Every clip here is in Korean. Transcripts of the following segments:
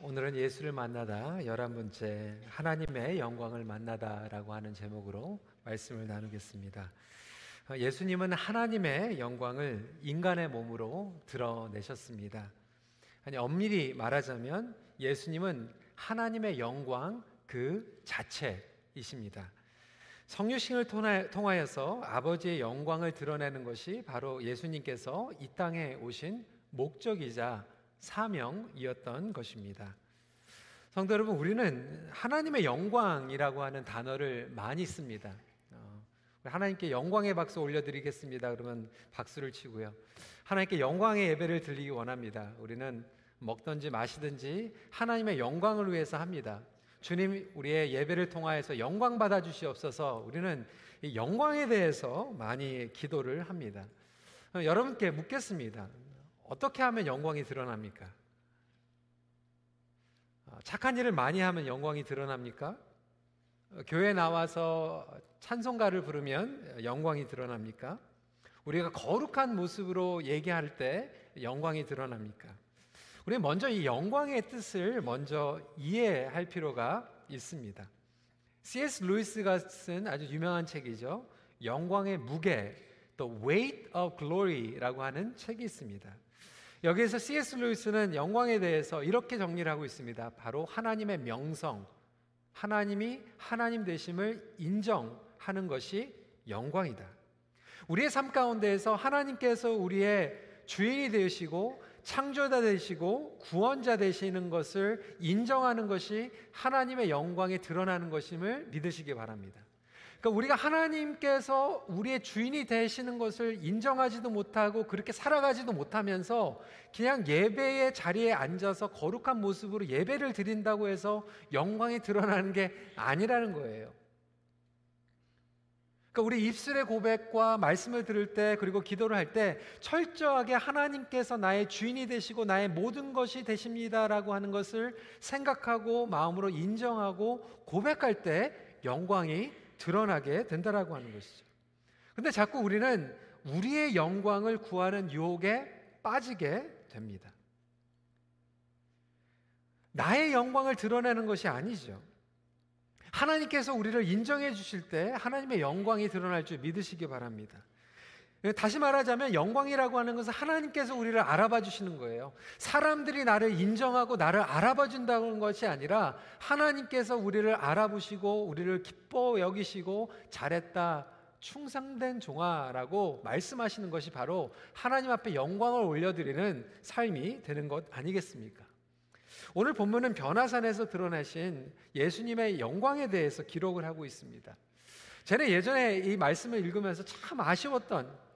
오늘은 예수를 만나다 열한 번째 하나님의 영광을 만나다라고 하는 제목으로 말씀을 나누겠습니다. 예수님은 하나님의 영광을 인간의 몸으로 드러내셨습니다. 아니 엄밀히 말하자면 예수님은 하나님의 영광 그 자체이십니다. 성유신을 통하여서 아버지의 영광을 드러내는 것이 바로 예수님께서 이 땅에 오신 목적이자 사명이었던 것입니다. 성도 여러분, 우리는 하나님의 영광이라고 하는 단어를 많이 씁니다. 어, 하나님께 영광의 박수 올려드리겠습니다. 그러면 박수를 치고요. 하나님께 영광의 예배를 드리기 원합니다. 우리는 먹든지 마시든지 하나님의 영광을 위해서 합니다. 주님 우리의 예배를 통하여서 영광 받아 주시옵소서. 우리는 이 영광에 대해서 많이 기도를 합니다. 어, 여러분께 묻겠습니다. 어떻게 하면 영광이 드러납니까? 어, 착한 일을 많이 하면 영광이 드러납니까? 어, 교회 나와서 찬송가를 부르면 영광이 드러납니까? 우리가 거룩한 모습으로 얘기할 때 영광이 드러납니까? 우리 먼저 이 영광의 뜻을 먼저 이해할 필요가 있습니다. C.S. 루이스가 쓴 아주 유명한 책이죠. 영광의 무게, The Weight of Glory라고 하는 책이 있습니다. 여기에서 C.S. 루이스는 영광에 대해서 이렇게 정리를 하고 있습니다. 바로 하나님의 명성, 하나님이 하나님 되심을 인정하는 것이 영광이다. 우리의 삶 가운데에서 하나님께서 우리의 주인이 되시고 창조자 되시고 구원자 되시는 것을 인정하는 것이 하나님의 영광에 드러나는 것임을 믿으시기 바랍니다. 그러니까 우리가 하나님께서 우리의 주인이 되시는 것을 인정하지도 못하고 그렇게 살아가지도 못하면서 그냥 예배의 자리에 앉아서 거룩한 모습으로 예배를 드린다고 해서 영광이 드러나는 게 아니라는 거예요. 그러니까 우리 입술의 고백과 말씀을 들을 때 그리고 기도를 할 때 철저하게 하나님께서 나의 주인이 되시고 나의 모든 것이 되십니다라고 하는 것을 생각하고 마음으로 인정하고 고백할 때 영광이 드러나게 된다라고 하는 것이죠. 근데 자꾸 우리는 우리의 영광을 구하는 유혹에 빠지게 됩니다. 나의 영광을 드러내는 것이 아니죠. 하나님께서 우리를 인정해 주실 때 하나님의 영광이 드러날 줄 믿으시기 바랍니다. 다시 말하자면 영광이라고 하는 것은 하나님께서 우리를 알아봐 주시는 거예요. 사람들이 나를 인정하고 나를 알아봐 준다는 것이 아니라 하나님께서 우리를 알아보시고 우리를 기뻐 여기시고 잘했다. 충성된 종아라고 말씀하시는 것이 바로 하나님 앞에 영광을 올려드리는 삶이 되는 것 아니겠습니까? 오늘 본문은 변화산에서 드러나신 예수님의 영광에 대해서 기록을 하고 있습니다. 저는 예전에 이 말씀을 읽으면서 참 아쉬웠던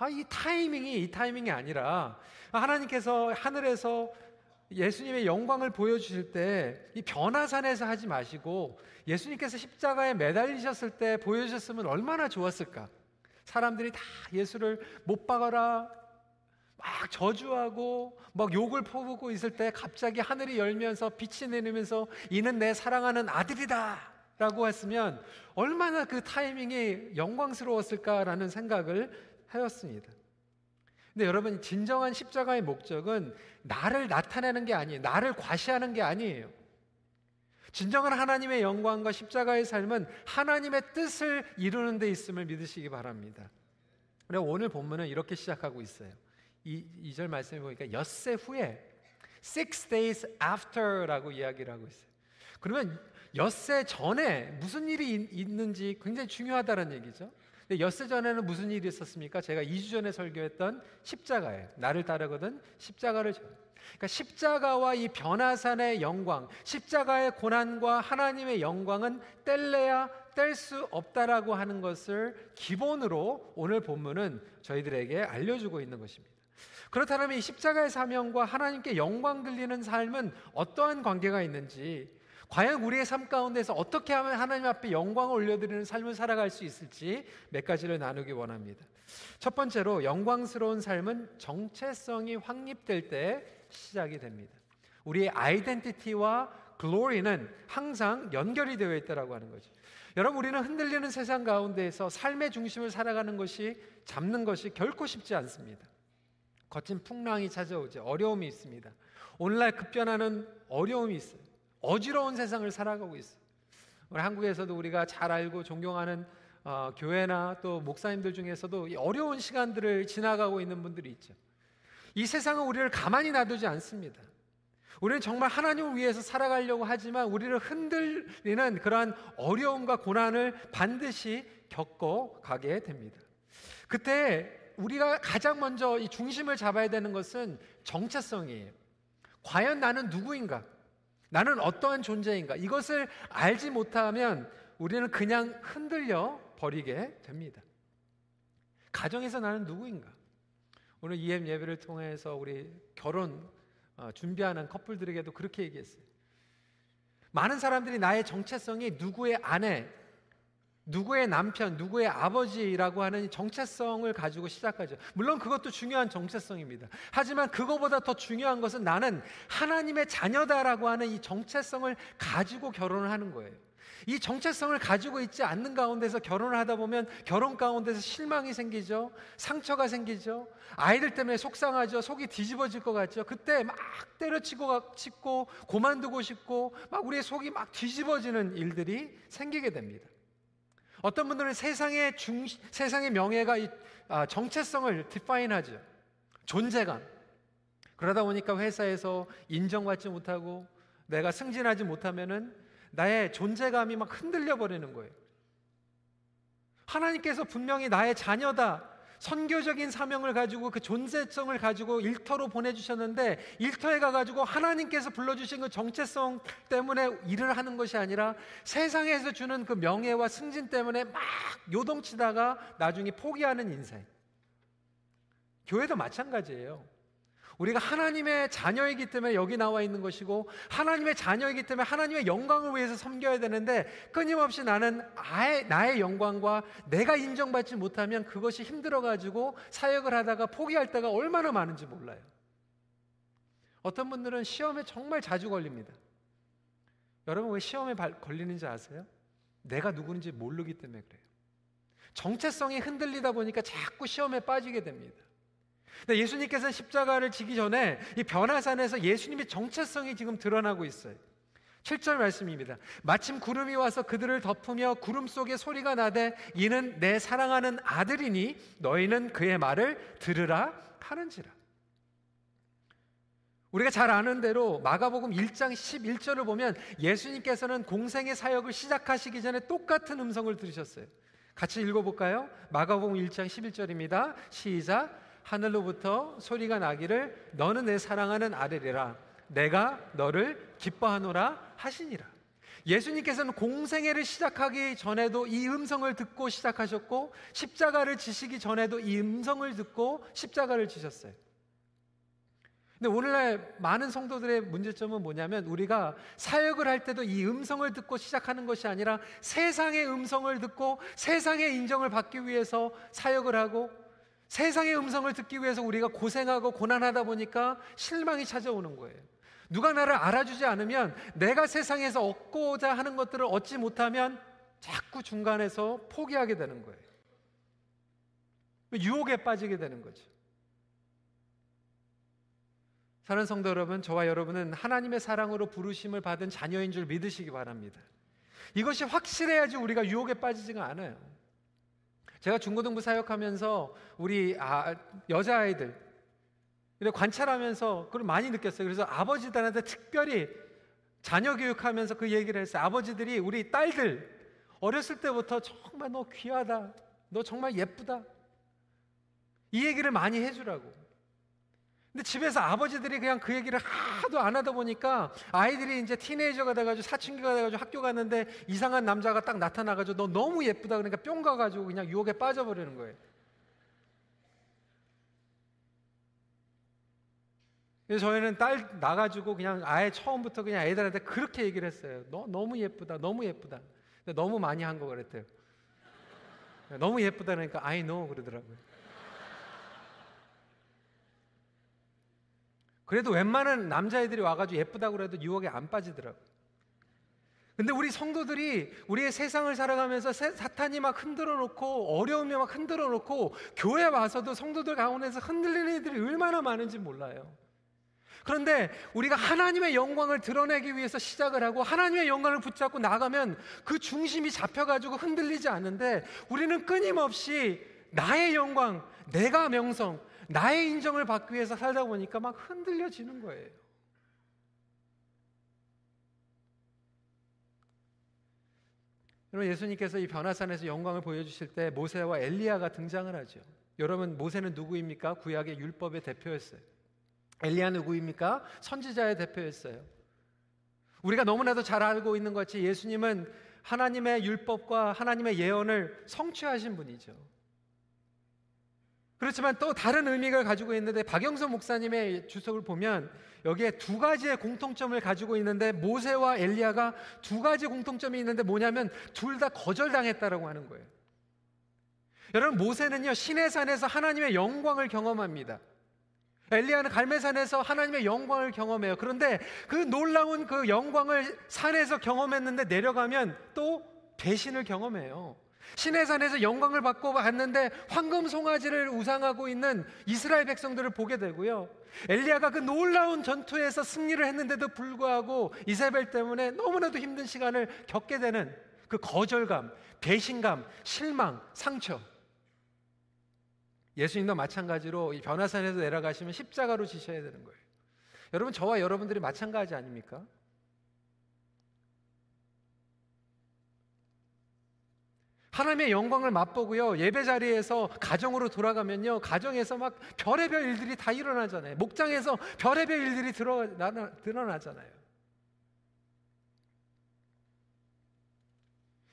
아, 이 타이밍이 이 타이밍이 아니라 하나님께서 하늘에서 예수님의 영광을 보여주실 때 이 변화산에서 하지 마시고 예수님께서 십자가에 매달리셨을 때 보여주셨으면 얼마나 좋았을까. 사람들이 다 예수를 못 박아라, 막 저주하고 막 욕을 퍼붓고 있을 때 갑자기 하늘이 열면서 빛이 내리면서 이는 내 사랑하는 아들이다 라고 했으면 얼마나 그 타이밍이 영광스러웠을까라는 생각을 하였습니다. 근데 여러분 진정한 십자가의 목적은 나를 나타내는 게 아니에요. 나를 과시하는 게 아니에요. 진정한 하나님의 영광과 십자가의 삶은 하나님의 뜻을 이루는 데 있음을 믿으시기 바랍니다. 그리고 오늘 본문은 이렇게 시작하고 있어요. 이, 2절 말씀을 보니까 엿새 후에 six days after라고 이야기를 하고 있어요. 그러면 엿새 전에 무슨 일이 있 는지 굉장히 중요하다는 얘기죠. 엿새 전에는 무슨 일이 있었습니까? 제가 2주 전에 설교했던 십자가예요. 나를 따르거든 십자가를 전. 그러니까 십자가와 이 변화산의 영광, 십자가의 고난과 하나님의 영광은 뗄래야 뗄 수 없다라고 하는 것을 기본으로 오늘 본문은 저희들에게 알려주고 있는 것입니다. 그렇다면 이 십자가의 사명과 하나님께 영광 들리는 삶은 어떠한 관계가 있는지 과연 우리의 삶 가운데서 어떻게 하면 하나님 앞에 영광을 올려드리는 삶을 살아갈 수 있을지 몇 가지를 나누기 원합니다. 첫 번째로 영광스러운 삶은 정체성이 확립될 때 시작이 됩니다. 우리의 아이덴티티와 글로리는 항상 연결이 되어 있다라고 하는 거죠. 여러분 우리는 흔들리는 세상 가운데에서 삶의 중심을 살아가는 것이 잡는 것이 결코 쉽지 않습니다. 거친 풍랑이 찾아오죠. 어려움이 있습니다. 오늘날 급변하는 어려움이 있어요. 어지러운 세상을 살아가고 있어요. 우리 한국에서도 우리가 잘 알고 존경하는 어, 교회나 또 목사님들 중에서도 어려운 시간들을 지나가고 있는 분들이 있죠. 이 세상은 우리를 가만히 놔두지 않습니다. 우리는 정말 하나님을 위해서 살아가려고 하지만 우리를 흔들리는 그러한 어려움과 고난을 반드시 겪어 가게 됩니다. 그때 우리가 가장 먼저 이 중심을 잡아야 되는 것은 정체성이에요. 과연 나는 누구인가? 나는 어떠한 존재인가? 이것을 알지 못하면 우리는 그냥 흔들려 버리게 됩니다. 가정에서 나는 누구인가? 오늘 EM 예배를 통해서 우리 결혼 어, 준비하는 커플들에게도 그렇게 얘기했어요. 많은 사람들이 나의 정체성이 누구의 아내, 누구의 남편, 누구의 아버지라고 하는 정체성을 가지고 시작하죠. 물론 그것도 중요한 정체성입니다. 하지만 그거보다 더 중요한 것은 나는 하나님의 자녀다라고 하는 이 정체성을 가지고 결혼을 하는 거예요. 이 정체성을 가지고 있지 않는 가운데서 결혼을 하다 보면 결혼 가운데서 실망이 생기죠. 상처가 생기죠. 아이들 때문에 속상하죠. 속이 뒤집어질 것 같죠. 그때 막 때려치고 치고 고만두고 싶고 막 우리의 속이 막 뒤집어지는 일들이 생기게 됩니다. 어떤 분들은 세상의 중 세상의 명예가 이 아, 정체성을 디파인하죠. 존재감. 그러다 보니까 회사에서 인정받지 못하고 내가 승진하지 못하면은 나의 존재감이 막 흔들려 버리는 거예요. 하나님께서 분명히 나의 자녀다. 선교적인 사명을 가지고 그 존재성을 가지고 일터로 보내주셨는데 일터에 가가지고 하나님께서 불러주신 그 정체성 때문에 일을 하는 것이 아니라 세상에서 주는 그 명예와 승진 때문에 막 요동치다가 나중에 포기하는 인생. 교회도 마찬가지예요. 우리가 하나님의 자녀이기 때문에 여기 나와 있는 것이고 하나님의 자녀이기 때문에 하나님의 영광을 위해서 섬겨야 되는데 끊임없이 나는 아예 나의 영광과 내가 인정받지 못하면 그것이 힘들어 가지고 사역을 하다가 포기할 때가 얼마나 많은지 몰라요. 어떤 분들은 시험에 정말 자주 걸립니다. 여러분 왜 시험에 걸리는지 아세요? 내가 누구인지 모르기 때문에 그래요. 정체성이 흔들리다 보니까 자꾸 시험에 빠지게 됩니다. 예수님께서는 십자가를 지기 전에 이 변화산에서 예수님의 정체성이 지금 드러나고 있어요. 7절 말씀입니다. 마침 구름이 와서 그들을 덮으며 구름 속에 소리가 나되 이는 내 사랑하는 아들이니 너희는 그의 말을 들으라 하는지라. 우리가 잘 아는 대로 마가복음 1장 11절을 보면 예수님께서는 공생의 사역을 시작하시기 전에 똑같은 음성을 들으셨어요. 같이 읽어볼까요? 마가복음 1장 11절입니다. 시작. 하늘로부터 소리가 나기를 너는 내 사랑하는 아들이라 내가 너를 기뻐하노라 하시니라. 예수님께서는 공생애를 시작하기 전에도 이 음성을 듣고 시작하셨고 십자가를 지시기 전에도 이 음성을 듣고 십자가를 지셨어요. 근데 오늘날 많은 성도들의 문제점은 뭐냐면 우리가 사역을 할 때도 이 음성을 듣고 시작하는 것이 아니라 세상의 음성을 듣고 세상의 인정을 받기 위해서 사역을 하고 세상의 음성을 듣기 위해서 우리가 고생하고 고난하다 보니까 실망이 찾아오는 거예요. 누가 나를 알아주지 않으면 내가 세상에서 얻고자 하는 것들을 얻지 못하면 자꾸 중간에서 포기하게 되는 거예요. 유혹에 빠지게 되는 거죠. 사는 성도 여러분, 저와 여러분은 하나님의 사랑으로 부르심을 받은 자녀인 줄 믿으시기 바랍니다. 이것이 확실해야지 우리가 유혹에 빠지지가 않아요. 제가 중고등부 사역하면서 우리 아, 여자아이들 관찰하면서 그걸 많이 느꼈어요. 그래서 아버지들한테 특별히 자녀 교육하면서 그 얘기를 했어요. 아버지들이 우리 딸들 어렸을 때부터 정말 너 귀하다. 너 정말 예쁘다. 이 얘기를 많이 해주라고. 근데 집에서 아버지들이 그냥 그 얘기를 하도 안 하다 보니까 아이들이 이제 티네이저가 돼가지고 사춘기가 돼가지고 학교 갔는데 이상한 남자가 딱 나타나가지고 너 너무 예쁘다 그러니까 뿅 가가지고 그냥 유혹에 빠져버리는 거예요. 그래서 저희는 딸 나가지고 그냥 아예 처음부터 그냥 애들한테 그렇게 얘기를 했어요. 너 너무 예쁘다, 너무 예쁘다. 너무 많이 한 거 그랬대요. 너무 예쁘다 그러니까 I know 그러더라고요. 그래도 웬만한 남자애들이 와가지고 예쁘다고 그래도 유혹에 안 빠지더라고. 근데 우리 성도들이 우리의 세상을 살아가면서 사탄이 막 흔들어 놓고 어려움이 막 흔들어 놓고 교회 와서도 성도들 가운데서 흔들리는 애들이 얼마나 많은지 몰라요. 그런데 우리가 하나님의 영광을 드러내기 위해서 시작을 하고 하나님의 영광을 붙잡고 나가면 그 중심이 잡혀가지고 흔들리지 않는데 우리는 끊임없이 나의 영광, 내가 명성, 나의 인정을 받기 위해서 살다 보니까 막 흔들려지는 거예요. 여러분 예수님께서 이 변화산에서 영광을 보여주실 때 모세와 엘리야가 등장을 하죠. 여러분 모세는 누구입니까? 구약의 율법의 대표였어요. 엘리야 누구입니까? 선지자의 대표였어요. 우리가 너무나도 잘 알고 있는 것 같이 예수님은 하나님의 율법과 하나님의 예언을 성취하신 분이죠. 그렇지만 또 다른 의미를 가지고 있는데 박영선 목사님의 주석을 보면 여기에 두 가지의 공통점을 가지고 있는데 모세와 엘리야가 두 가지 공통점이 있는데 뭐냐면 둘 다 거절당했다라고 하는 거예요. 여러분 모세는요 신의 산에서 하나님의 영광을 경험합니다. 엘리야는 갈매산에서 하나님의 영광을 경험해요. 그런데 그 놀라운 그 영광을 산에서 경험했는데 내려가면 또 배신을 경험해요. 신의 산에서 영광을 받고 왔는데 황금 송아지를 우상하고 있는 이스라엘 백성들을 보게 되고요. 엘리야가 그 놀라운 전투에서 승리를 했는데도 불구하고 이세벨 때문에 너무나도 힘든 시간을 겪게 되는 그 거절감, 배신감, 실망, 상처. 예수님도 마찬가지로 이 변화산에서 내려가시면 십자가로 지셔야 되는 거예요. 여러분 저와 여러분들이 마찬가지 아닙니까? 하나님의 영광을 맛보고요. 예배 자리에서 가정으로 돌아가면요. 가정에서 막 별의별 일들이 다 일어나잖아요. 목장에서 별의별 일들이 드러, 나, 드러나잖아요.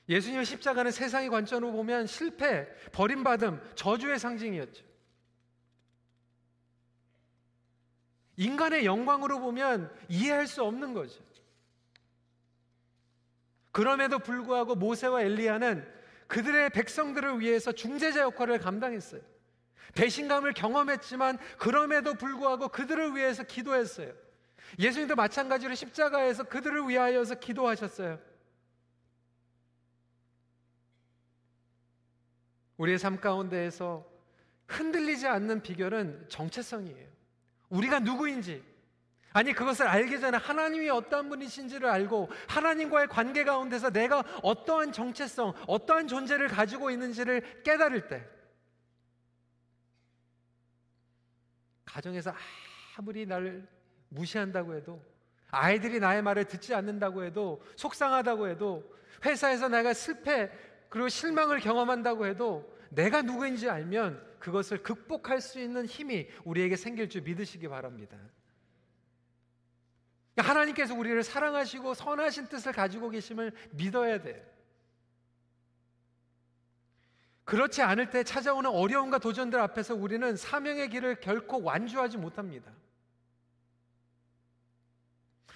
예수님의 십자가는 세상의 관점으로 보면 실패, 버림받음, 저주의 상징이었죠. 인간의 영광으로 보면 이해할 수 없는 거죠. 그럼에도 불구하고 모세와 엘리야는 그들의 백성들을 위해서 중재자 역할을 감당했어요. 배신감을 경험했지만 그럼에도 불구하고 그들을 위해서 기도했어요. 예수님도 마찬가지로 십자가에서 그들을 위하여서 기도하셨어요. 우리의 삶 가운데에서 흔들리지 않는 비결은 정체성이에요. 우리가 누구인지, 아니 그것을 알기 전에 하나님이 어떠한 분이신지를 알고 하나님과의 관계 가운데서 내가 어떠한 정체성, 어떠한 존재를 가지고 있는지를 깨달을 때 가정에서 아무리 나를 무시한다고 해도 아이들이 나의 말을 듣지 않는다고 해도 속상하다고 해도 회사에서 내가 실패 그리고 실망을 경험한다고 해도 내가 누구인지 알면 그것을 극복할 수 있는 힘이 우리에게 생길 줄 믿으시기 바랍니다. 그러니까 하나님께서 우리를 사랑하시고 선하신 뜻을 가지고 계심을 믿어야 돼. 그렇지 않을 때 찾아오는 어려움과 도전들 앞에서 우리는 사명의 길을 결코 완주하지 못합니다.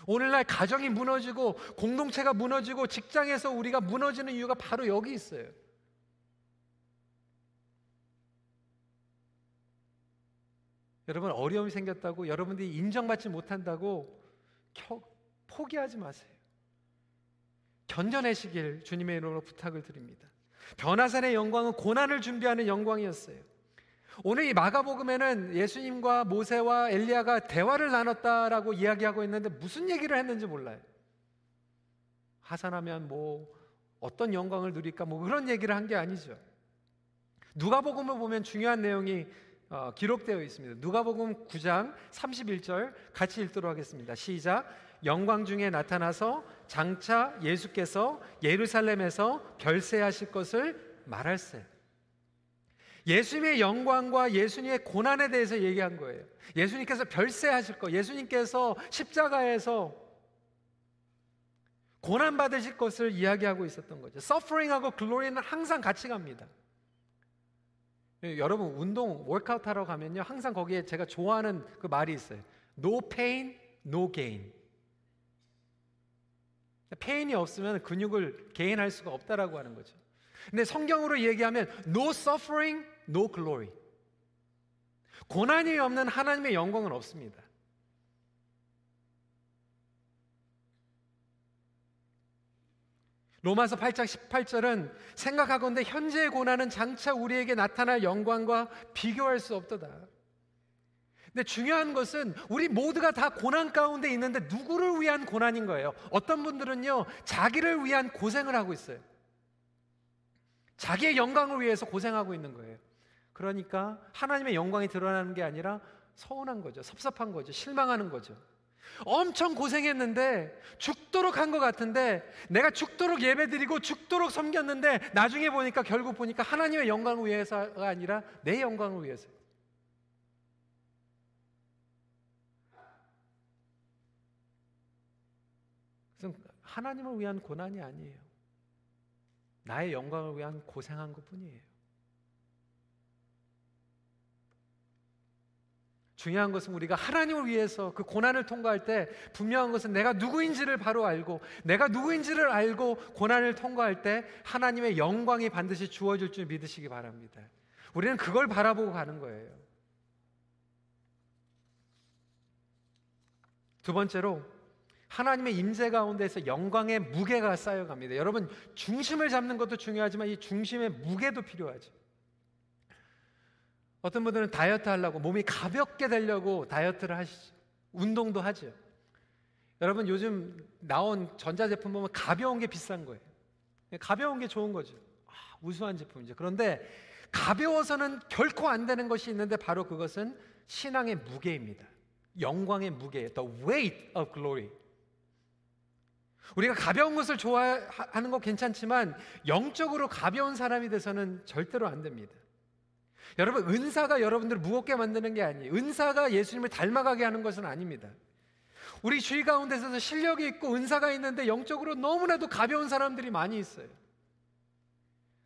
오늘날 가정이 무너지고 공동체가 무너지고 직장에서 우리가 무너지는 이유가 바로 여기 있어요. 여러분 어려움이 생겼다고 여러분들이 인정받지 못한다고 포기하지 마세요. 견뎌내시길 주님의 이름으로 부탁을 드립니다. 변화산의 영광은 고난을 준비하는 영광이었어요. 오늘 이 마가복음에는 예수님과 모세와 엘리야가 대화를 나눴다라고 이야기하고 있는데 무슨 얘기를 했는지 몰라요. 하산하면 뭐 어떤 영광을 누릴까 뭐 그런 얘기를 한 게 아니죠. 누가복음을 보면 중요한 내용이 어, 기록되어 있습니다. 누가복음 9장 31절 같이 읽도록 하겠습니다. 시작. 영광 중에 나타나서 장차 예수께서 예루살렘에서 별세하실 것을 말할세. 예수님의 영광과 예수님의 고난에 대해서 얘기한 거예요. 예수님께서 별세하실 거, 예수님께서 십자가에서 고난 받으실 것을 이야기하고 있었던 거죠. 서퍼링하고 글로리는 항상 같이 갑니다. 예, 여러분 운동 워크아웃 하러 가면요 항상 거기에 제가 좋아하는 그 말이 있어요. No pain, no gain. 페인이 없으면 근육을 개인할 수가 없다라고 하는 거죠. 근데 성경으로 얘기하면 no suffering, no glory. 고난이 없는 하나님의 영광은 없습니다. 로마서 8장 18절은 생각하건대 현재의 고난은 장차 우리에게 나타날 영광과 비교할 수 없도다. 근데 중요한 것은 우리 모두가 다 고난 가운데 있는데 누구를 위한 고난인 거예요. 어떤 분들은요, 자기를 위한 고생을 하고 있어요. 자기의 영광을 위해서 고생하고 있는 거예요. 그러니까 하나님의 영광이 드러나는 게 아니라 서운한 거죠. 섭섭한 거죠. 실망하는 거죠. 엄청 고생했는데 죽도록 한 것 같은데 내가 죽도록 예배드리고 죽도록 섬겼는데 나중에 보니까 결국 보니까 하나님의 영광을 위해서가 아니라 내 영광을 위해서. 그래서 하나님을 위한 고난이 아니에요. 나의 영광을 위한 고생한 것 뿐이에요. 중요한 것은 우리가 하나님을 위해서 그 고난을 통과할 때 분명한 것은 내가 누구인지를 바로 알고 내가 누구인지를 알고 고난을 통과할 때 하나님의 영광이 반드시 주어질 줄 믿으시기 바랍니다. 우리는 그걸 바라보고 가는 거예요. 두 번째로 하나님의 임재 가운데서 영광의 무게가 쌓여갑니다. 여러분 중심을 잡는 것도 중요하지만 이 중심의 무게도 필요하죠. 어떤 분들은 다이어트 하려고 몸이 가볍게 되려고 다이어트를 하시죠. 운동도 하죠. 여러분 요즘 나온 전자제품 보면 가벼운 게 비싼 거예요. 가벼운 게 좋은 거죠. 아, 우수한 제품이죠. 그런데 가벼워서는 결코 안 되는 것이 있는데 바로 그것은 신앙의 무게입니다. 영광의 무게, the weight of glory. 우리가 가벼운 것을 좋아하는 거 괜찮지만 영적으로 가벼운 사람이 돼서는 절대로 안 됩니다. 여러분 은사가 여러분들을 무겁게 만드는 게 아니에요. 은사가 예수님을 닮아가게 하는 것은 아닙니다. 우리 주위 가운데서 실력이 있고 은사가 있는데 영적으로 너무나도 가벼운 사람들이 많이 있어요.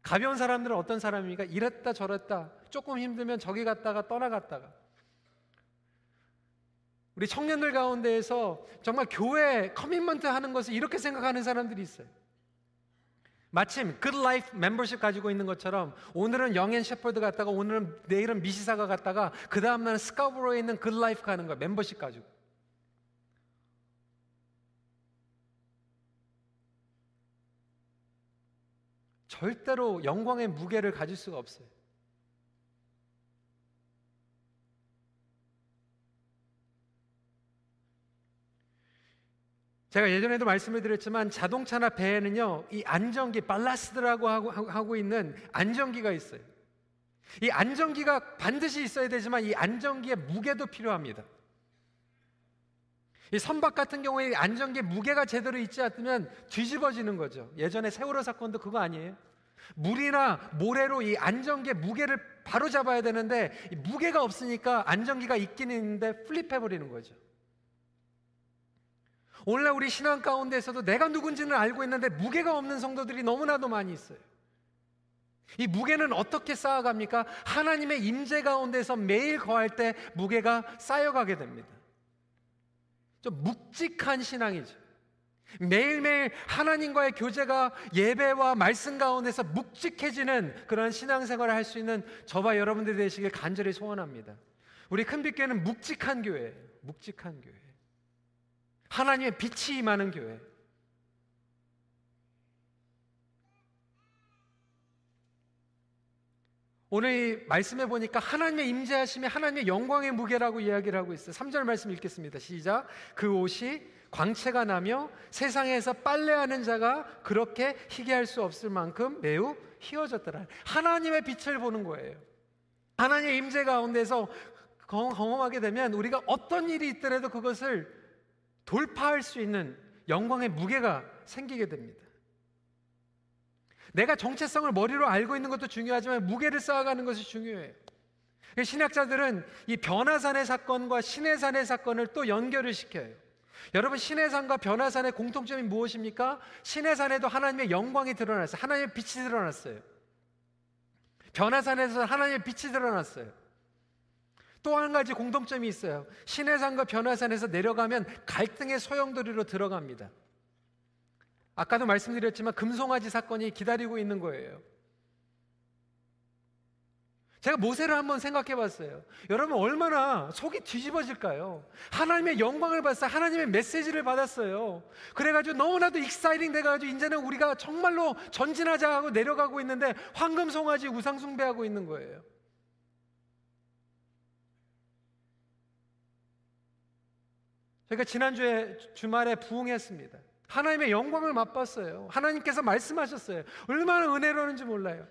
가벼운 사람들은 어떤 사람입니까? 이랬다 저랬다 조금 힘들면 저기 갔다가 떠나갔다가 우리 청년들 가운데에서 정말 교회 commitment 하는 것을 이렇게 생각하는 사람들이 있어요. 마치 GoodLife 멤버십 가지고 있는 것처럼 오늘은 Yonge and Sheppard 갔다가 오늘은 내일은 미시사가 갔다가 그 다음 날은 스카브로에 있는 GoodLife 가는 거야 멤버십 가지고 절대로 영광의 무게를 가질 수가 없어요. 제가 예전에도 말씀을 드렸지만 자동차나 배에는요, 이 안전기, 발라스트라고 하고, 하고 있는 안전기가 있어요. 이 안전기가 반드시 있어야 되지만 이 안전기의 무게도 필요합니다. 이 선박 같은 경우에 안전기 무게가 제대로 있지 않으면 뒤집어지는 거죠. 예전에 세월호 사건도 그거 아니에요? 물이나 모래로 이 안전기의 무게를 바로 잡아야 되는데 무게가 없으니까 안전기가 있기는 있는데 플립해 버리는 거죠. 오늘날 우리 신앙 가운데서도 내가 누군지는 알고 있는데 무게가 없는 성도들이 너무나도 많이 있어요. 이 무게는 어떻게 쌓아갑니까? 하나님의 임재 가운데서 매일 거할 때 무게가 쌓여가게 됩니다. 좀 묵직한 신앙이죠. 매일매일 하나님과의 교제가 예배와 말씀 가운데서 묵직해지는 그런 신앙생활을 할 수 있는 저와 여러분들 되시길 간절히 소원합니다. 우리 큰빛교회는 묵직한 교회예요. 묵직한 교회. 하나님의 빛이 임하는 교회. 오늘 말씀해 보니까 하나님의 임재하심이 하나님의 영광의 무게라고 이야기를 하고 있어요. 3절 말씀 읽겠습니다. 시작. 그 옷이 광채가 나며 세상에서 빨래하는 자가 그렇게 희귀할 수 없을 만큼 매우 희어졌더라. 하나님의 빛을 보는 거예요. 하나님의 임재 가운데서 경험하게 되면 우리가 어떤 일이 있더라도 그것을 돌파할 수 있는 영광의 무게가 생기게 됩니다. 내가 정체성을 머리로 알고 있는 것도 중요하지만 무게를 쌓아가는 것이 중요해요. 신학자들은 이 변화산의 사건과 신해산의 사건을 또 연결을 시켜요. 여러분 신해산과 변화산의 공통점이 무엇입니까? 신해산에도 하나님의 영광이 드러났어요. 하나님의 빛이 드러났어요. 변화산에서 하나님의 빛이 드러났어요. 또 한 가지 공통점이 있어요. 시내산과 변화산에서 내려가면 갈등의 소용돌이로 들어갑니다. 아까도 말씀드렸지만 금송아지 사건이 기다리고 있는 거예요. 제가 모세를 한번 생각해 봤어요. 여러분 얼마나 속이 뒤집어질까요? 하나님의 영광을 봤어요. 하나님의 메시지를 받았어요. 그래가지고 너무나도 exciting 돼가지고 이제는 우리가 정말로 전진하자 하고 내려가고 있는데 황금송아지 우상숭배하고 있는 거예요. 저희가 지난주에 주말에 부흥했습니다. 하나님의 영광을 맛봤어요. 하나님께서 말씀하셨어요. 얼마나 은혜로운지 몰라요.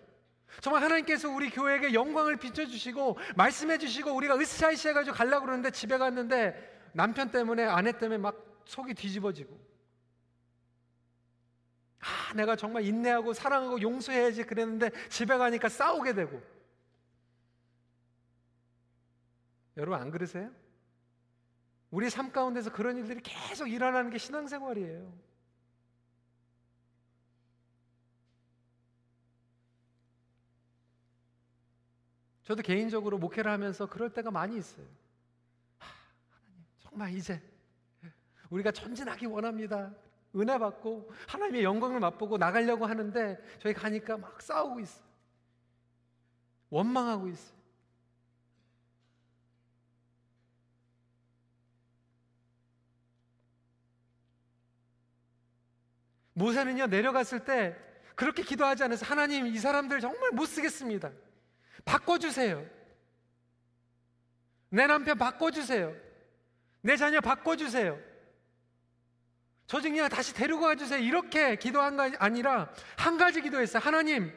정말 하나님께서 우리 교회에게 영광을 비춰주시고 말씀해주시고 우리가 으쌰으쌰 해가지고 가려고 그러는데 집에 갔는데 남편 때문에 아내 때문에 막 속이 뒤집어지고 아 내가 정말 인내하고 사랑하고 용서해야지 그랬는데 집에 가니까 싸우게 되고 여러분 안 그러세요? 우리 삶 가운데서 그런 일들이 계속 일어나는 게 신앙생활이에요. 저도 개인적으로 목회를 하면서 그럴 때가 많이 있어요. 하, 하나님, 정말 이제 우리가 전진하기 원합니다. 은혜 받고 하나님의 영광을 맛보고 나가려고 하는데 저희 가니까 막 싸우고 있어요. 원망하고 있어요. 모세는요 내려갔을 때 그렇게 기도하지 않아서 하나님 이 사람들 정말 못 쓰겠습니다. 바꿔주세요. 내 남편 바꿔주세요. 내 자녀 바꿔주세요. 저 중에 다시 데리고 가주세요. 이렇게 기도한 거 아니라 한 가지 기도했어요. 하나님,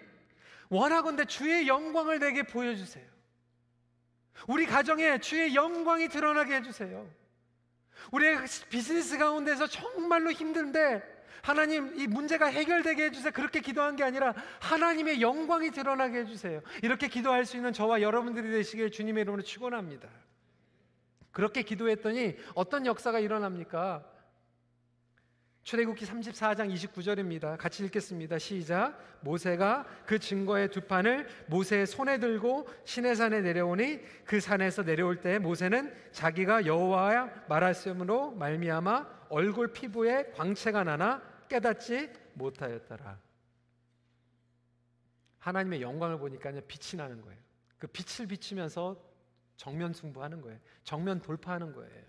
원하건대 주의 영광을 내게 보여주세요. 우리 가정에 주의 영광이 드러나게 해주세요. 우리의 비즈니스 가운데서 정말로 힘든데 하나님 이 문제가 해결되게 해주세요. 그렇게 기도한 게 아니라 하나님의 영광이 드러나게 해주세요. 이렇게 기도할 수 있는 저와 여러분들이 되시길 주님의 이름으로 축원합니다. 그렇게 기도했더니 어떤 역사가 일어납니까? 출애굽기 34장 29절입니다. 같이 읽겠습니다. 시작. 모세가 그 증거의 두 판을 모세의 손에 들고 시내산에 내려오니 그 산에서 내려올 때 모세는 자기가 여호와야 말하심으로 말미암아 얼굴 피부에 광채가 나나 깨닫지 못하였더라. 하나님의 영광을 보니까 빛이 나는 거예요. 그 빛을 비추면서 정면 승부하는 거예요. 정면 돌파하는 거예요.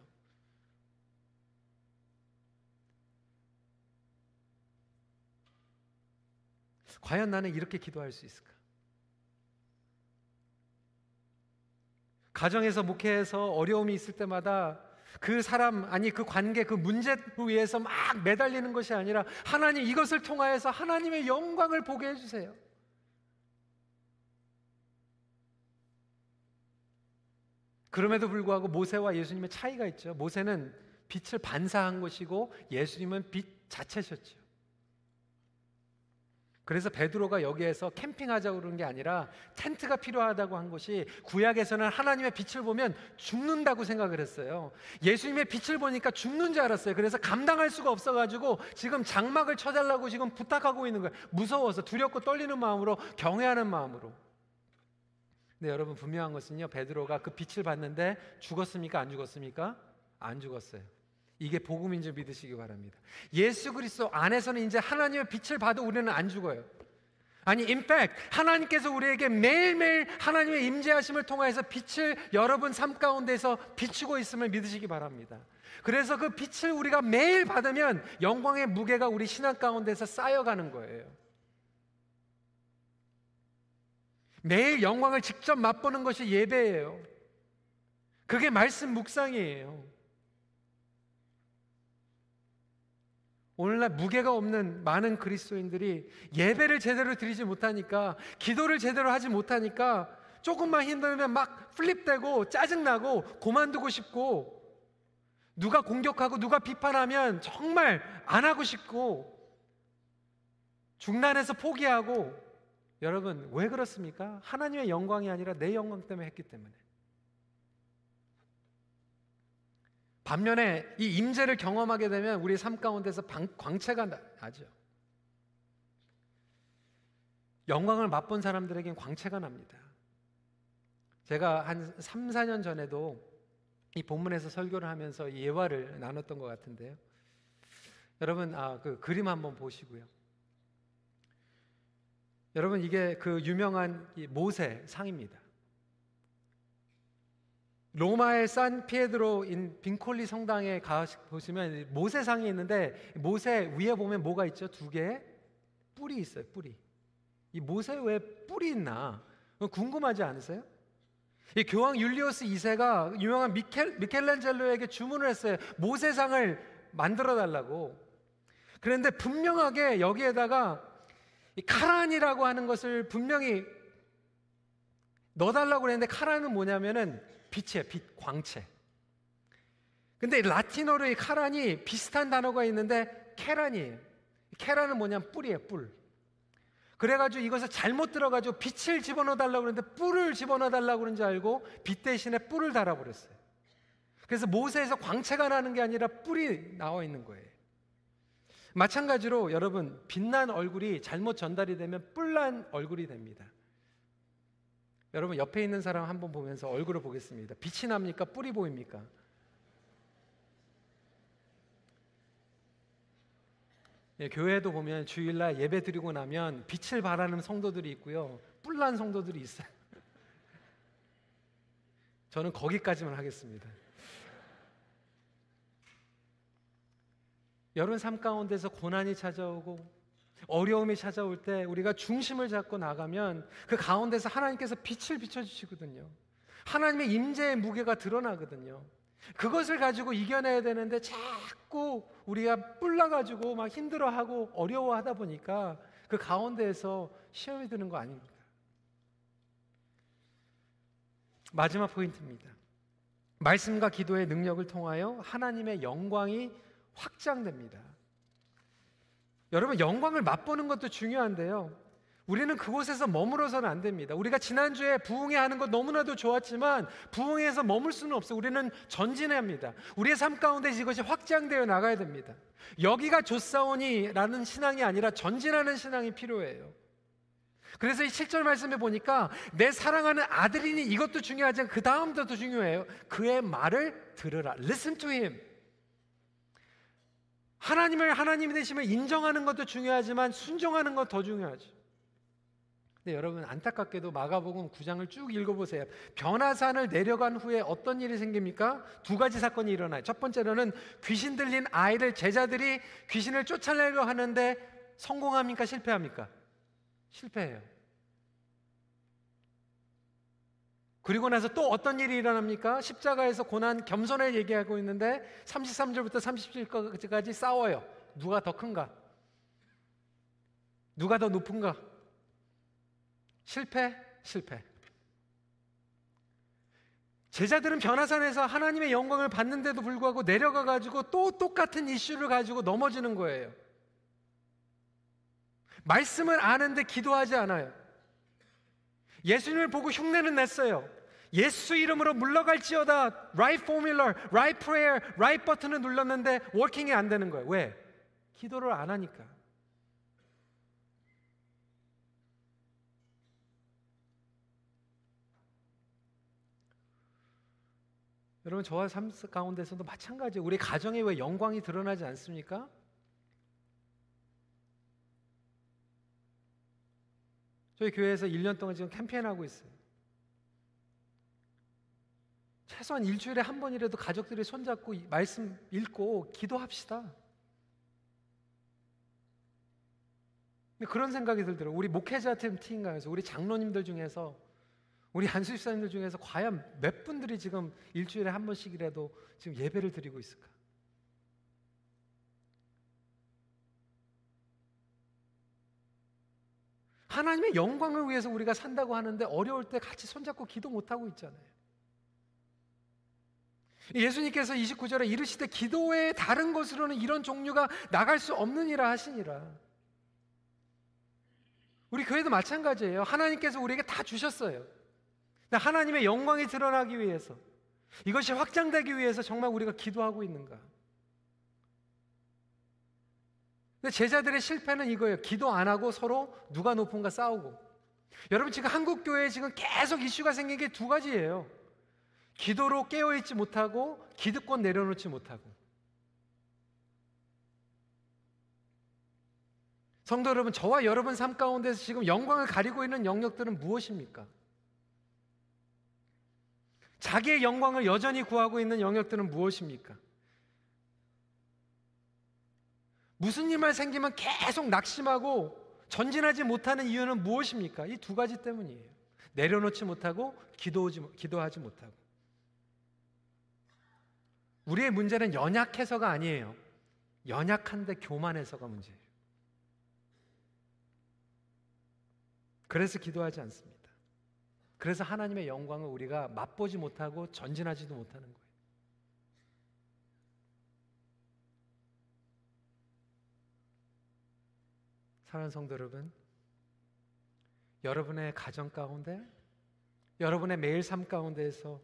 과연 나는 이렇게 기도할 수 있을까? 가정에서 목회해서 어려움이 있을 때마다 그 사람 아니 그 관계 그 문제로 위해서 막 매달리는 것이 아니라 하나님 이것을 통하여서 하나님의 영광을 보게 해 주세요. 그럼에도 불구하고 모세와 예수님의 차이가 있죠. 모세는 빛을 반사한 것이고 예수님은 빛 자체셨죠. 그래서 베드로가 여기에서 캠핑하자고 그런 게 아니라 텐트가 필요하다고 한 것이 구약에서는 하나님의 빛을 보면 죽는다고 생각을 했어요. 예수님의 빛을 보니까 죽는 줄 알았어요. 그래서 감당할 수가 없어가지고 지금 장막을 쳐달라고 지금 부탁하고 있는 거예요. 무서워서 두렵고 떨리는 마음으로 경외하는 마음으로. 근데 여러분 분명한 것은요. 베드로가 그 빛을 봤는데 죽었습니까? 안 죽었습니까? 안 죽었어요. 이게 복음인 줄 믿으시기 바랍니다. 예수 그리스도 안에서는 이제 하나님의 빛을 봐도 우리는 안 죽어요. 아니, 인팩 하나님께서 우리에게 매일매일 하나님의 임재하심을 통해서 빛을 여러분 삶 가운데서 비추고 있음을 믿으시기 바랍니다. 그래서 그 빛을 우리가 매일 받으면 영광의 무게가 우리 신앙 가운데서 쌓여가는 거예요. 매일 영광을 직접 맛보는 것이 예배예요. 그게 말씀 묵상이에요. 오늘날 무게가 없는 많은 그리스도인들이 예배를 제대로 드리지 못하니까 기도를 제대로 하지 못하니까 조금만 힘들면 막 플립되고 짜증나고 고만두고 싶고 누가 공격하고 누가 비판하면 정말 안 하고 싶고 중단해서 포기하고 여러분 왜 그렇습니까? 하나님의 영광이 아니라 내 영광 때문에 했기 때문에 반면에 이 임재를 경험하게 되면 우리 삶 가운데서 방, 광채가 나죠. 영광을 맛본 사람들에겐 광채가 납니다. 제가 한 3, 4년 전에도 이 본문에서 설교를 하면서 예화를 나눴던 것 같은데요. 여러분, 아, 그 그림 한번 보시고요. 여러분, 이게 그 유명한 모세 상입니다. 로마의 산 피에드로인 빈콜리 성당에 가 보시면 모세상이 있는데 모세 위에 보면 뭐가 있죠? 두 개의 뿔이 있어요. 뿔이. 이 모세 왜 뿔이 있나? 궁금하지 않으세요? 이 교황 율리오스 2세가 유명한 미켈, 미켈란젤로에게 주문을 했어요. 모세상을 만들어 달라고. 그런데 분명하게 여기에다가 카란이라고 하는 것을 분명히 넣어달라고 그랬는데 카란은 뭐냐면은 빛이에요. 빛, 광채. 근데 라틴어로 이 카란이 비슷한 단어가 있는데 케란이에요. 케란은 뭐냐면 뿔이에요, 뿔. 그래가지고 이것을 잘못 들어가지고 빛을 집어넣어 달라고 그랬는데 뿔을 집어넣어 달라고 그런지 알고 빛 대신에 뿔을 달아버렸어요. 그래서 모세에서 광채가 나는 게 아니라 뿔이 나와 있는 거예요. 마찬가지로 여러분 빛난 얼굴이 잘못 전달이 되면 뿔난 얼굴이 됩니다. 여러분 옆에 있는 사람 한번 보면서 얼굴을 보겠습니다. 빛이 납니까? 뿔이 보입니까? 예, 교회도 보면 주일날 예배 드리고 나면 빛을 발하는 성도들이 있고요. 뿔난 성도들이 있어요. 저는 거기까지만 하겠습니다. 여러분 삶 가운데서 고난이 찾아오고 어려움이 찾아올 때 우리가 중심을 잡고 나가면 그 가운데서 하나님께서 빛을 비춰주시거든요. 하나님의 임재의 무게가 드러나거든요. 그것을 가지고 이겨내야 되는데 자꾸 우리가 뿔나가지고 막 힘들어하고 어려워하다 보니까 그 가운데에서 시험이 드는 거 아닙니까? 마지막 포인트입니다. 말씀과 기도의 능력을 통하여 하나님의 영광이 확장됩니다. 여러분, 영광을 맛보는 것도 중요한데요. 우리는 그곳에서 머물러서는 안 됩니다. 우리가 지난주에 부흥회 하는 것 너무나도 좋았지만 부흥회에서 머물 수는 없어요. 우리는 전진해야 합니다. 우리의 삶 가운데 이것이 확장되어 나가야 됩니다. 여기가 조사오니라는 신앙이 아니라 전진하는 신앙이 필요해요. 그래서 이 7절 말씀에 보니까 내 사랑하는 아들이니 이것도 중요하지만 그 다음도 더 중요해요. 그의 말을 들으라. Listen to him. 하나님을 하나님이 되심을 인정하는 것도 중요하지만 순종하는 것 더 중요하죠. 근데 여러분 안타깝게도 마가복음 9장을 쭉 읽어보세요. 변화산을 내려간 후에 어떤 일이 생깁니까? 두 가지 사건이 일어나요. 첫 번째로는 귀신 들린 아이를 제자들이 귀신을 쫓아내려 하는데 성공합니까? 실패합니까? 실패해요. 그리고 나서 또 어떤 일이 일어납니까? 십자가에서 고난 겸손을 얘기하고 있는데 33절부터 37절까지 싸워요. 누가 더 큰가? 누가 더 높은가? 실패, 실패. 제자들은 변화산에서 하나님의 영광을 받는데도 불구하고 내려가 가지고 또 똑같은 이슈를 가지고 넘어지는 거예요. 말씀을 아는데 기도하지 않아요. 예수님을 보고 흉내는 냈어요. 예수 이름으로 물러갈지어다. right formula, right prayer, right 버튼을 눌렀는데 워킹이 안 되는 거예요. 왜? 기도를 안 하니까. 여러분 저와 삶 가운데서도 마찬가지예요. 우리 가정에 왜 영광이 드러나지 않습니까? 저희 교회에서 1년 동안 지금 캠페인하고 있어요. 최소한 일주일에 한 번이라도 가족들이 손잡고 말씀 읽고 기도합시다. 그런 생각이 들더라고요. 우리 목회자 팀인가에서 우리 장로님들 중에서 우리 안수집사님들 중에서 과연 몇 분들이 지금 일주일에 한 번씩이라도 지금 예배를 드리고 있을까? 하나님의 영광을 위해서 우리가 산다고 하는데 어려울 때 같이 손잡고 기도 못하고 있잖아요. 예수님께서 29절에 이르시되 기도의 다른 것으로는 이런 종류가 나갈 수 없느니라 하시니라. 우리 교회도 마찬가지예요. 하나님께서 우리에게 다 주셨어요. 하나님의 영광이 드러나기 위해서 이것이 확장되기 위해서 정말 우리가 기도하고 있는가? 근데 제자들의 실패는 이거예요. 기도 안 하고 서로 누가 높은가 싸우고. 여러분 지금 한국 교회에 지금 계속 이슈가 생긴 게 두 가지예요. 기도로 깨어 있지 못하고 기득권 내려놓지 못하고. 성도 여러분, 저와 여러분 삶 가운데서 지금 영광을 가리고 있는 영역들은 무엇입니까? 자기의 영광을 여전히 구하고 있는 영역들은 무엇입니까? 무슨 일만 생기면 계속 낙심하고 전진하지 못하는 이유는 무엇입니까? 이 두 가지 때문이에요. 내려놓지 못하고 기도하지 못하고 우리의 문제는 연약해서가 아니에요. 연약한데 교만해서가 문제예요. 그래서 기도하지 않습니다. 그래서 하나님의 영광을 우리가 맛보지 못하고 전진하지도 못하는 거예요. 사랑하는 성도 여러분, 여러분의 가정 가운데, 여러분의 매일 삶 가운데에서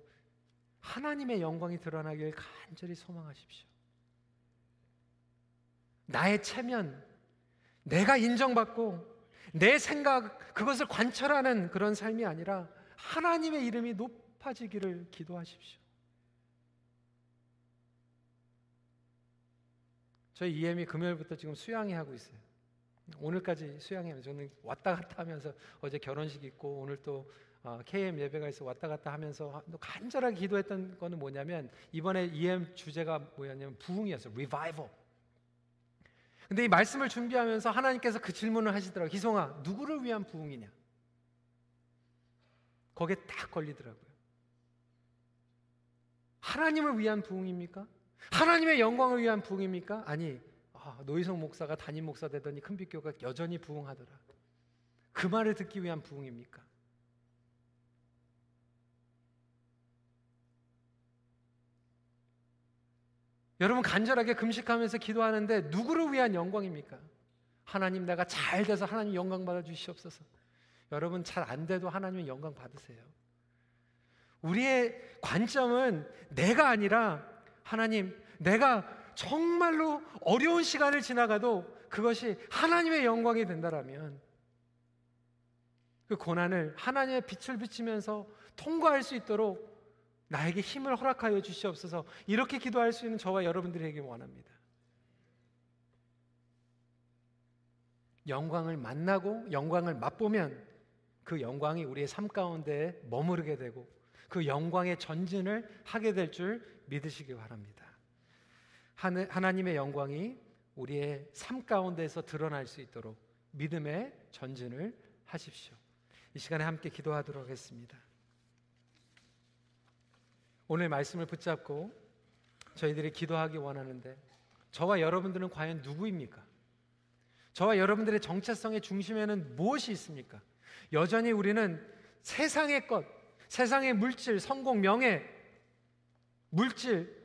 하나님의 영광이 드러나길 간절히 소망하십시오. 나의 체면, 내가 인정받고 내 생각, 그것을 관철하는 그런 삶이 아니라 하나님의 이름이 높아지기를 기도하십시오. 저희 EM이 금요일부터 지금 수양회 하고 있어요. 오늘까지 수양회 저는 왔다 갔다 하면서 어제 결혼식 있고 오늘 또 KM 어, 예배가 있어 왔다 갔다 하면서 간절하게 기도했던 거는 뭐냐면 이번에 EM 주제가 뭐였냐면 부흥이었어요. 리바이벌. 근데 이 말씀을 준비하면서 하나님께서 그 질문을 하시더라고요. 희송아, 누구를 위한 부흥이냐? 거기에 딱 걸리더라고요. 하나님을 위한 부흥입니까? 하나님의 영광을 위한 부흥입니까? 아니, 아, 노희성 목사가 담임 목사 되더니 큰빛교가 여전히 부흥하더라. 그 말을 듣기 위한 부흥입니까? 여러분 간절하게 금식하면서 기도하는데 누구를 위한 영광입니까? 하나님 내가 잘 돼서 하나님 영광 받아 주시옵소서. 여러분 잘 안 돼도 하나님 영광 받으세요. 우리의 관점은 내가 아니라 하나님 내가 정말로 어려운 시간을 지나가도 그것이 하나님의 영광이 된다라면 그 고난을 하나님의 빛을 비치면서 통과할 수 있도록 나에게 힘을 허락하여 주시옵소서. 이렇게 기도할 수 있는 저와 여러분들에게 원합니다. 영광을 만나고 영광을 맛보면 그 영광이 우리의 삶 가운데 머무르게 되고 그 영광의 전진을 하게 될 줄 믿으시기 바랍니다. 하나님의 영광이 우리의 삶 가운데서 드러날 수 있도록 믿음의 전진을 하십시오. 이 시간에 함께 기도하도록 하겠습니다. 오늘 말씀을 붙잡고 저희들이 기도하기 원하는데 저와 여러분들은 과연 누구입니까? 저와 여러분들의 정체성의 중심에는 무엇이 있습니까? 여전히 우리는 세상의 것, 세상의 물질, 성공, 명예, 물질,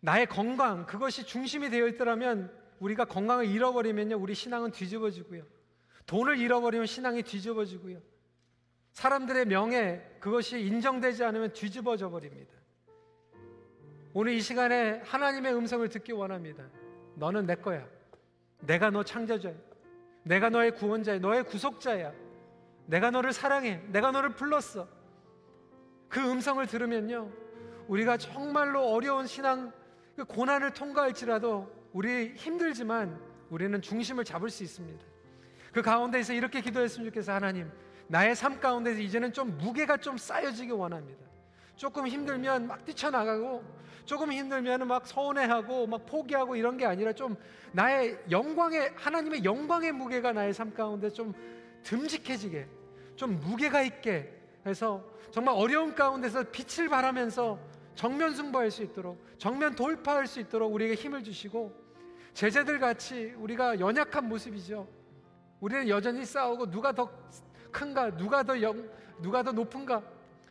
나의 건강, 그것이 중심이 되어 있더라면 우리가 건강을 잃어버리면요, 우리 신앙은 뒤집어지고요. 돈을 잃어버리면 신앙이 뒤집어지고요. 사람들의 명예, 그것이 인정되지 않으면 뒤집어져 버립니다. 오늘 이 시간에 하나님의 음성을 듣기 원합니다. 너는 내 거야. 내가 너 창조자야. 내가 너의 구원자야. 너의 구속자야. 내가 너를 사랑해. 내가 너를 불렀어. 그 음성을 들으면요. 우리가 정말로 어려운 신앙, 그 고난을 통과할지라도 우리 힘들지만 우리는 중심을 잡을 수 있습니다. 그 가운데에서 이렇게 기도했으면 좋겠어. 하나님, 나의 삶 가운데서 이제는 좀 무게가 좀 쌓여지기 원합니다. 조금 힘들면 막 뛰쳐나가고 조금 힘들면 막 서운해하고 막 포기하고 이런 게 아니라 좀 나의 영광의 하나님의 영광의 무게가 나의 삶 가운데 좀 듬직해지게 좀 무게가 있게 해서 정말 어려운 가운데서 빛을 발하면서 정면 승부할 수 있도록 정면 돌파할 수 있도록 우리에게 힘을 주시고 제자들 같이 우리가 연약한 모습이죠. 우리는 여전히 싸우고 누가 더 큰가 누가 더 영, 누가 더 높은가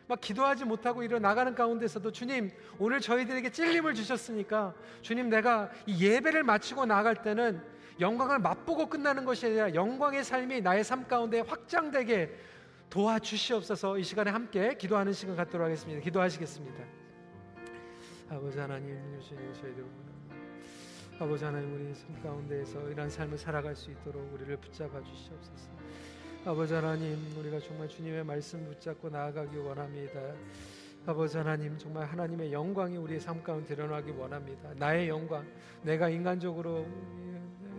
막 기도하지 못하고 일어 나가는 가운데서도 주님 오늘 저희들에게 찔림을 주셨으니까 주님 내가 이 예배를 마치고 나갈 때는 영광을 맛보고 끝나는 것이 아니라 영광의 삶이 나의 삶 가운데 확장되게 도와주시옵소서 이 시간에 함께 기도하는 시간 갖도록 하겠습니다. 기도하시겠습니다. 아버지 하나님 주시는 저희들 아버지 하나님 우리 삶 가운데에서 이런 삶을 살아갈 수 있도록 우리를 붙잡아 주시옵소서. 아버지 하나님, 우리가 정말 주님의 말씀 붙잡고 나아가기 원합니다. 아버지 하나님, 정말 하나님의 영광이 우리의 삶 가운데 드러나기 원합니다. 나의 영광, 내가 인간적으로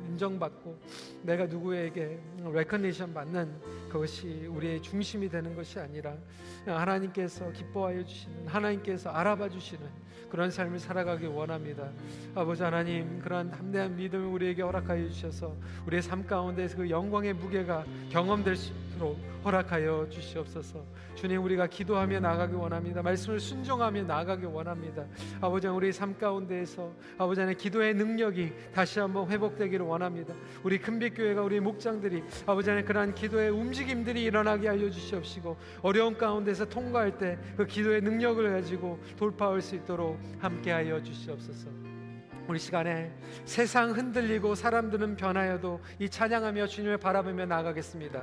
인정받고 내가 누구에게 레커니션 받는 그것이 우리의 중심이 되는 것이 아니라 하나님께서 기뻐하여 주시는 하나님께서 알아봐 주시는 그런 삶을 살아가기 원합니다. 아버지 하나님 그러한 담대한 믿음을 우리에게 허락하여 주셔서 우리의 삶 가운데서 그 영광의 무게가 경험될 수 있도록 허락하여 주시옵소서. 주님 우리가 기도하며 나가기 원합니다. 말씀을 순종하며 나가기 원합니다. 아버지 우리 삶 가운데에서 아버지 하나님 기도의 능력이 다시 한번 회복되기를 원합니다. 우리 큰빛교회가 우리 목장들이 아버지 하나님 그러한 기도의 움직임들이 일어나게 하여 주시옵시고 어려운 가운데서 통과할 때 그 기도의 능력을 가지고 돌파할 수 있도록 함께하여 주시옵소서. 우리 시간에 세상 흔들리고 사람들은 변하여도 이 찬양하며 주님을 바라보며 나가겠습니다.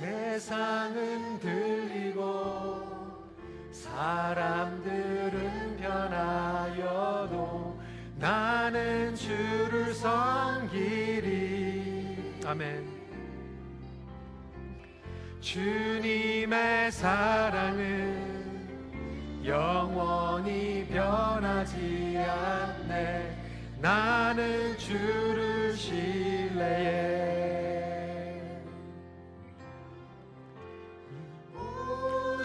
세상은 들리고 사람들은 변하여도 나는 주를 섬기리 아멘. 주님의 사랑은 영원히 변하지 않네. 나는 주를 신뢰해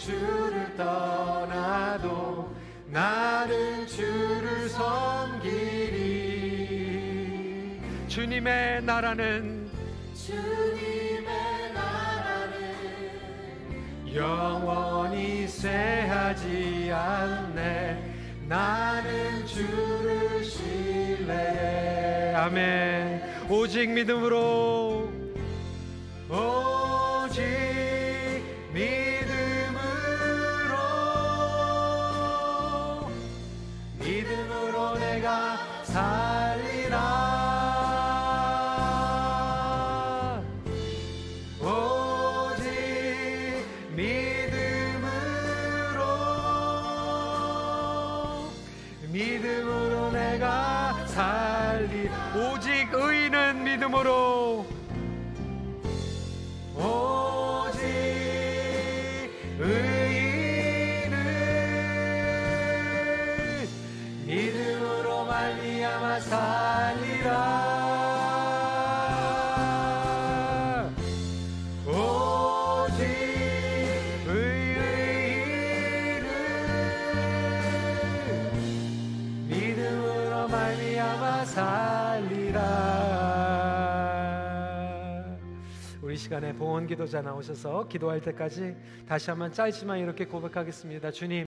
주를 떠나도 나는 주를 섬기리. 주님의 나라는 주님의 나라는 영원히 쇠하지 않네. 나는 주를 신뢰해 아멘. 오직 믿음으로. 오 시간에 봉헌 기도자 나오셔서 기도할 때까지 다시 한번 짧지만 이렇게 고백하겠습니다. 주님